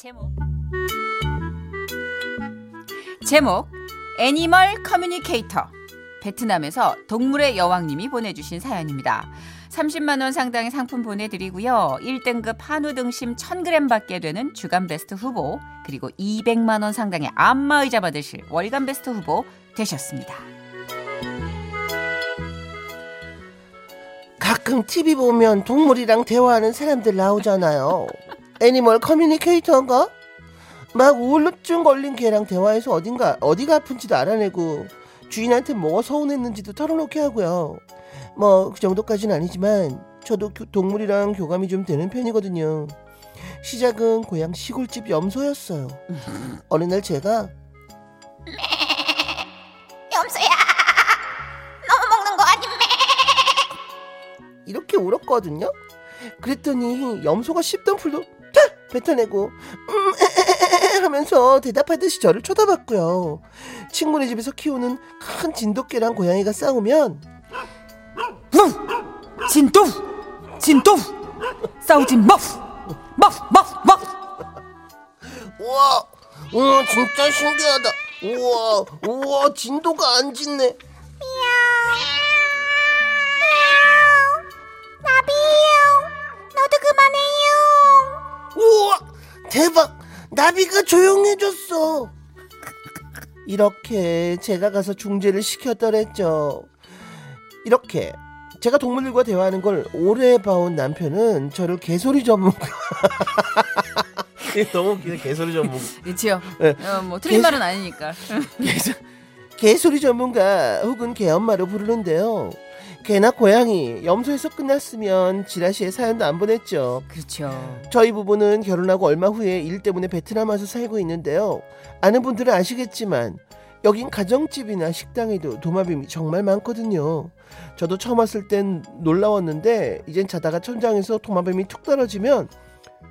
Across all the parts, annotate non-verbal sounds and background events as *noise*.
제목 제목 animal communicator 베트남에서 동물의 여왕님이 보내주신 사연입니다. 30만 원 상당의 상품 보내드리고요. 1등급 한우 등심 1000g 받게 되는 주간 베스트 후보 그리고 200만 원 상당의 안마의자 받으실 월간 베스트 후보 되셨습니다. 가끔 TV 보면 동물이랑 대화하는 사람들 나오잖아요. 애니멀 커뮤니케이터인가? 막 우울증 걸린 개랑 대화해서 어딘가 어디가 아픈지도 알아내고 주인한테 뭐가 서운했는지도 털어놓게 하고요. 뭐 그 정도까지는 아니지만 저도 교- 동물이랑 교감이 좀 되는 편이거든요. 시작은 고향 시골집 염소였어요. *laughs* 어느 날 제가 염소야 너무 먹는 거 아니면 이렇게 울었거든요. 그랬더니 염소가 씹던 풀도 탁 뱉어내고 음, 하면서 대답하듯이 저를 쳐다봤고요. 친구네 집에서 키우는 큰 진돗개랑 고양이가 싸우면 진도! 진도! 싸우지 머프 머프 머프 머프 우와, 우와 진짜 신기하다. 우와, 우와 진도가 안 짖네. 대박 나비가 조용해졌어. 이렇게 제가 가서 중재를 시켰더랬죠. 이렇게 제가 동물들과 대화하는 걸 오래 봐온 남편은 저를 개소리 전문가. *laughs* 너무 웃기네 개소리 전문가. 그렇죠. 네. 어, 뭐 틀린 말은 아니니까. 개소, 개소리 전문가 혹은 개엄마로 부르는데요. 개나 고양이 염소에서 끝났으면 지라시에 사연도 안 보냈죠. 그렇죠. 저희 부부는 결혼하고 얼마 후에 일 때문에 베트남 와서 살고 있는데요. 아는 분들은 아시겠지만 여긴 가정집이나 식당에도 도마뱀이 정말 많거든요. 저도 처음 왔을 땐 놀라웠는데 이젠 자다가 천장에서 도마뱀이 툭 떨어지면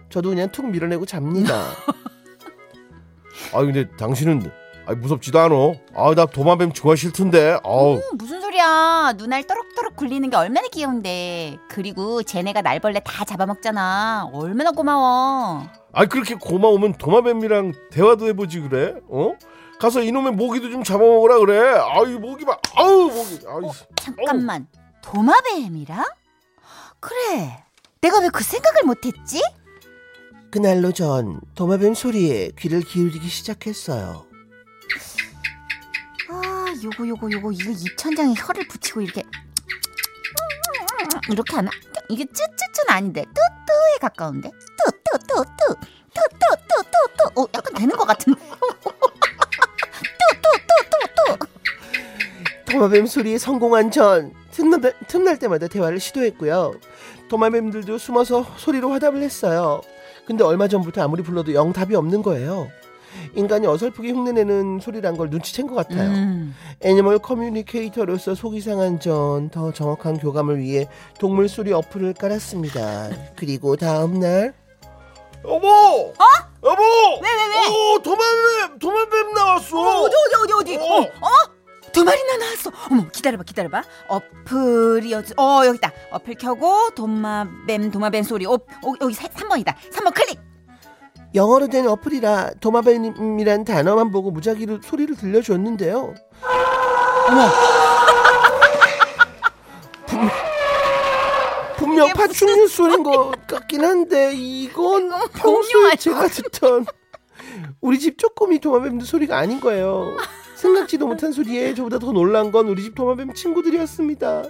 저도 그냥 툭 밀어내고 잡니다. *laughs* 아 근데 당신은 아, 무섭지도 않아. 아나 도마뱀 좋아 싫던데. 아우 음, 무슨 소리야 눈알 또록또록 굴리는 게 얼마나 귀여운데 그리고 쟤네가 날벌레 다 잡아먹잖아 얼마나 고마워 아 그렇게 고마우면 도마뱀이랑 대화도 해보지 그래? 어? 가서 이놈의 모기도 좀 잡아먹으라 그래. 아이 모기 봐. 아우 모기. 아이. 잠깐만 도마뱀이라? 그래 내가 왜 그 생각을 못했지? 그날로 전 도마뱀 소리에 귀를 기울이기 시작했어요. 아 요거 요거 요거 이거 입천장에 혀를 붙이고 이렇게 이렇게 하나? 이게 쯔쯔쯔는 아닌데 뚜뚜에 가까운데 뚜뚜뚜뚜 뚜뚜뚜뚜뚜 어 약간 되는 것 같은데 뚜뚜뚜뚜뚜 도마뱀 소리에 성공한 전 틈날, 틈날 때마다 대화를 시도했고요. 도마뱀들도 숨어서 소리로 화답을 했어요. 근데 얼마 전부터 아무리 불러도 영 답이 없는 거예요. 인간이 어설프게 흉내내는 소리란 걸 눈치챈 것 같아요. 음. animal communicator로서 속이 상한 전 더 정확한 교감을 위해 동물 소리 어플을 깔았습니다. 그리고 다음 날 여보. 어? 여보. 왜, 왜, 왜? 오 도마뱀 도마뱀 나왔어. 어디 어디 어디 어디? 어. 어? 어? 두 마리나 나왔어. 어머 기다려봐 기다려봐. 어플이 어디? 어 여기 있다. 어플 켜고 도마뱀 도마뱀 소리. 어, 어 여기 3번이다. 3번 클릭. 영어로 된 어플이라 도마뱀이란 단어만 보고 무작위로 소리를 들려줬는데요. 어머 분명 파충류 소리인 것 같긴 한데 이건 평소에 제가 듣던 우리 집 쪼꼬미 도마뱀들 소리가 아닌 거예요. 생각지도 못한 소리에 저보다 더 놀란 건 우리 집 도마뱀 친구들이었습니다.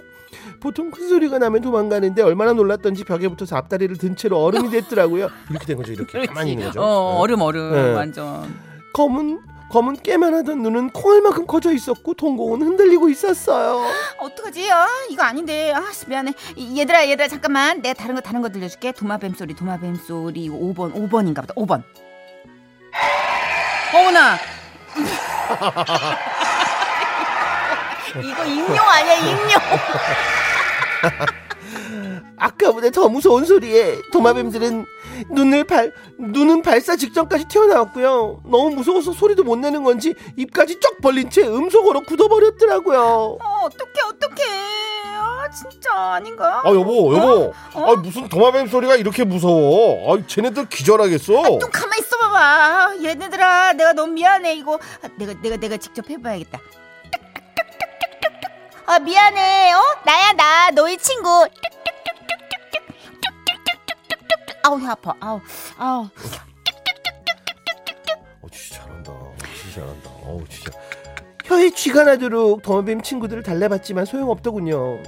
보통 큰 소리가 나면 도망가는데 얼마나 놀랐던지 벽에 붙어서 앞다리를 든 채로 얼음이 됐더라고요. 이렇게 된 거죠 이렇게 가만히 있는 거죠. 어 네. 얼음 얼음 네. 완전. 검은 검은 깨만 하던 눈은 콩알만큼 커져 있었고 동공은 흔들리고 있었어요. 어떡하지? 아 이거 아닌데. 아 씨, 미안해. 이- 얘들아 얘들아 잠깐만. 내가 다른 거 다른 거 들려줄게. 도마뱀 소리 도마뱀 소리 5번 5번인가 보다. 5번. 어머나. 이거 익룡 아니야 익룡. 아까보다 더 무서운 소리에 도마뱀들은 눈을 발 눈은 발사 직전까지 튀어나왔고요. 너무 무서워서 소리도 못 내는 건지 입까지 쩍 벌린 채 음속으로 굳어버렸더라고요. 어, 어떡해 어떡해. 아 진짜 아닌가? 아 여보 여보. 어? 아 무슨 도마뱀 소리가 이렇게 무서워. 아 쟤네들 기절하겠어. 좀 가만 아파. 얘네들아, 내가 너무 미안해. 이거 아, 내가 내가 내가 직접 해봐야겠다. 아 미안해. 어? 나야 나 너희 친구. 아우 혀 아파. 아우 아우. 어, 진짜 잘한다. 진짜 잘한다. 어우, 진짜. 혀에 쥐가 나도록 도마뱀 친구들을 달래봤지만 소용없더군요.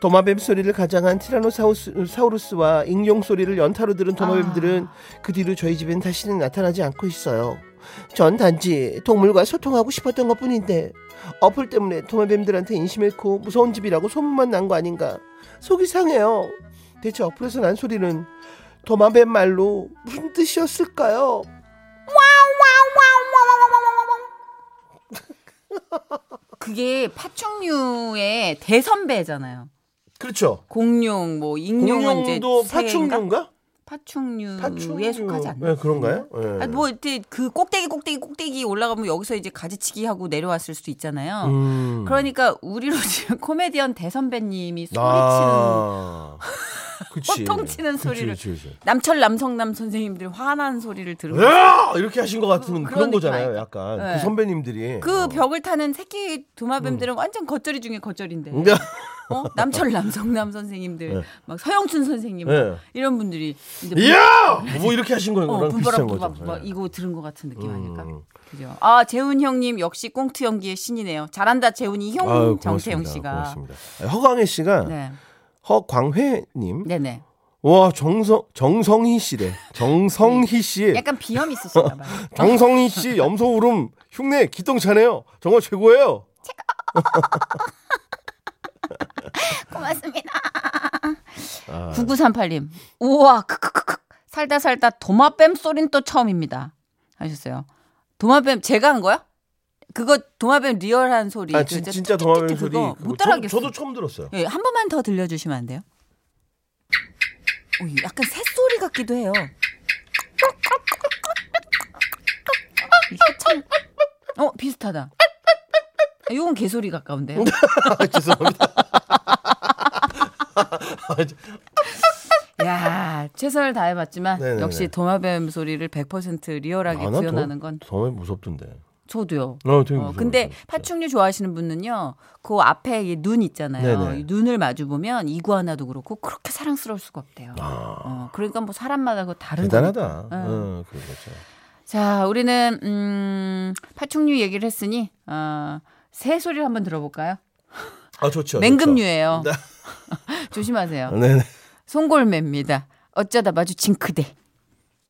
도마뱀 소리를 가장한 티라노사우루스와 익룡 소리를 연타로 들은 도마뱀들은 그 뒤로 저희 집엔 다시는 나타나지 않고 있어요. 전 단지 동물과 소통하고 싶었던 것 뿐인데 어플 때문에 도마뱀들한테 인심 잃고 무서운 집이라고 소문만 난 거 아닌가 속이 상해요. 대체 어플에서 난 소리는 도마뱀 말로 무슨 뜻이었을까요? 그게 파충류의 대선배잖아요. 그렇죠. 공룡, 뭐 익룡은 이제 공룡도? 파충류인가? 파충류에 파충류. 속하지 않나? 네, 그런가요? 네. 아, 뭐 이렇게 그 꼭대기 꼭대기 꼭대기 올라가면 여기서 이제 가지치기 하고 내려왔을 수도 있잖아요. 음. 그러니까 우리로 지금 *laughs* 코미디언 대선배님이 소리치는 아. 그치. 호통치는 그치, 소리를 그치, 그치. 남철 남성남 선생님들 화난 소리를 들으면 야! 이렇게 하신 것 같은 그- 그런 거잖아요. 약간 네. 그 선배님들이 그 어. 벽을 타는 새끼 도마뱀들은 완전 겉절이 중에 겉절인데 네. 어? 남철 남성남 선생님들 네. 막 서영춘 선생님 네. 이런 분들이 이제 야! 뭐 이렇게 하신 거랑 어, 불바라 거죠. 불바 네. 이거 들은 것 같은 느낌 아닐까? 음. 그죠? 아 재훈 형님 역시 꽁트 연기의 신이네요. 잘한다 재훈이 형 아유, 정태영. 씨가. 고맙습니다. 허광혜 씨가 네, 허광회님 네네. 와 정성 정성희 씨래 정성희 씨 약간 비염 있으신가 봐요. *laughs* 정성희 씨 염소 울음 흉내 기똥차네요 정말 최고예요 고 맙습니다. 아, 9938님. 우와 크크크크 살다 살다 도마뱀 소린 또 처음입니다. 하셨어요. 도마뱀 제가 한 거야? 그거 도마뱀 리얼한 소리. 아그 진, 저 진짜 도마뱀 소리 못 저, 따라하겠어. 저도 처음 들었어요 예, 한 번만 더 들려주시면 안 돼요? 오, 약간 새소리 같기도 해요. 이 새참. 어 비슷하다. 아, 이건 개소리 가까운데요. 아, *laughs* 죄송합니다 *laughs* 야 최선을 다해봤지만 네네네. 역시 도마뱀 소리를 100% 리얼하게 아, 난 구현하는 도- 건 도마뱀 무섭던데 저도요. 어, 되게 어, 무서워요, 근데 진짜. 파충류 좋아하시는 분은요, 그 앞에 이눈 있잖아요. 이 눈을 마주 보면 이구아나도 그렇고 그렇게 사랑스러울 수가 없대요. 아, 어, 그러니까 뭐 사람마다 그 다른 대단하다. 어. 어, 그렇죠 자, 우리는 음, 파충류 얘기를 했으니 어, 새 소리를 한번 들어볼까요? *laughs* 아 좋죠 맹금류예요. 네. *laughs* 조심하세요. 좋죠. 네네 송골매입니다. 어쩌다 마주친 그대.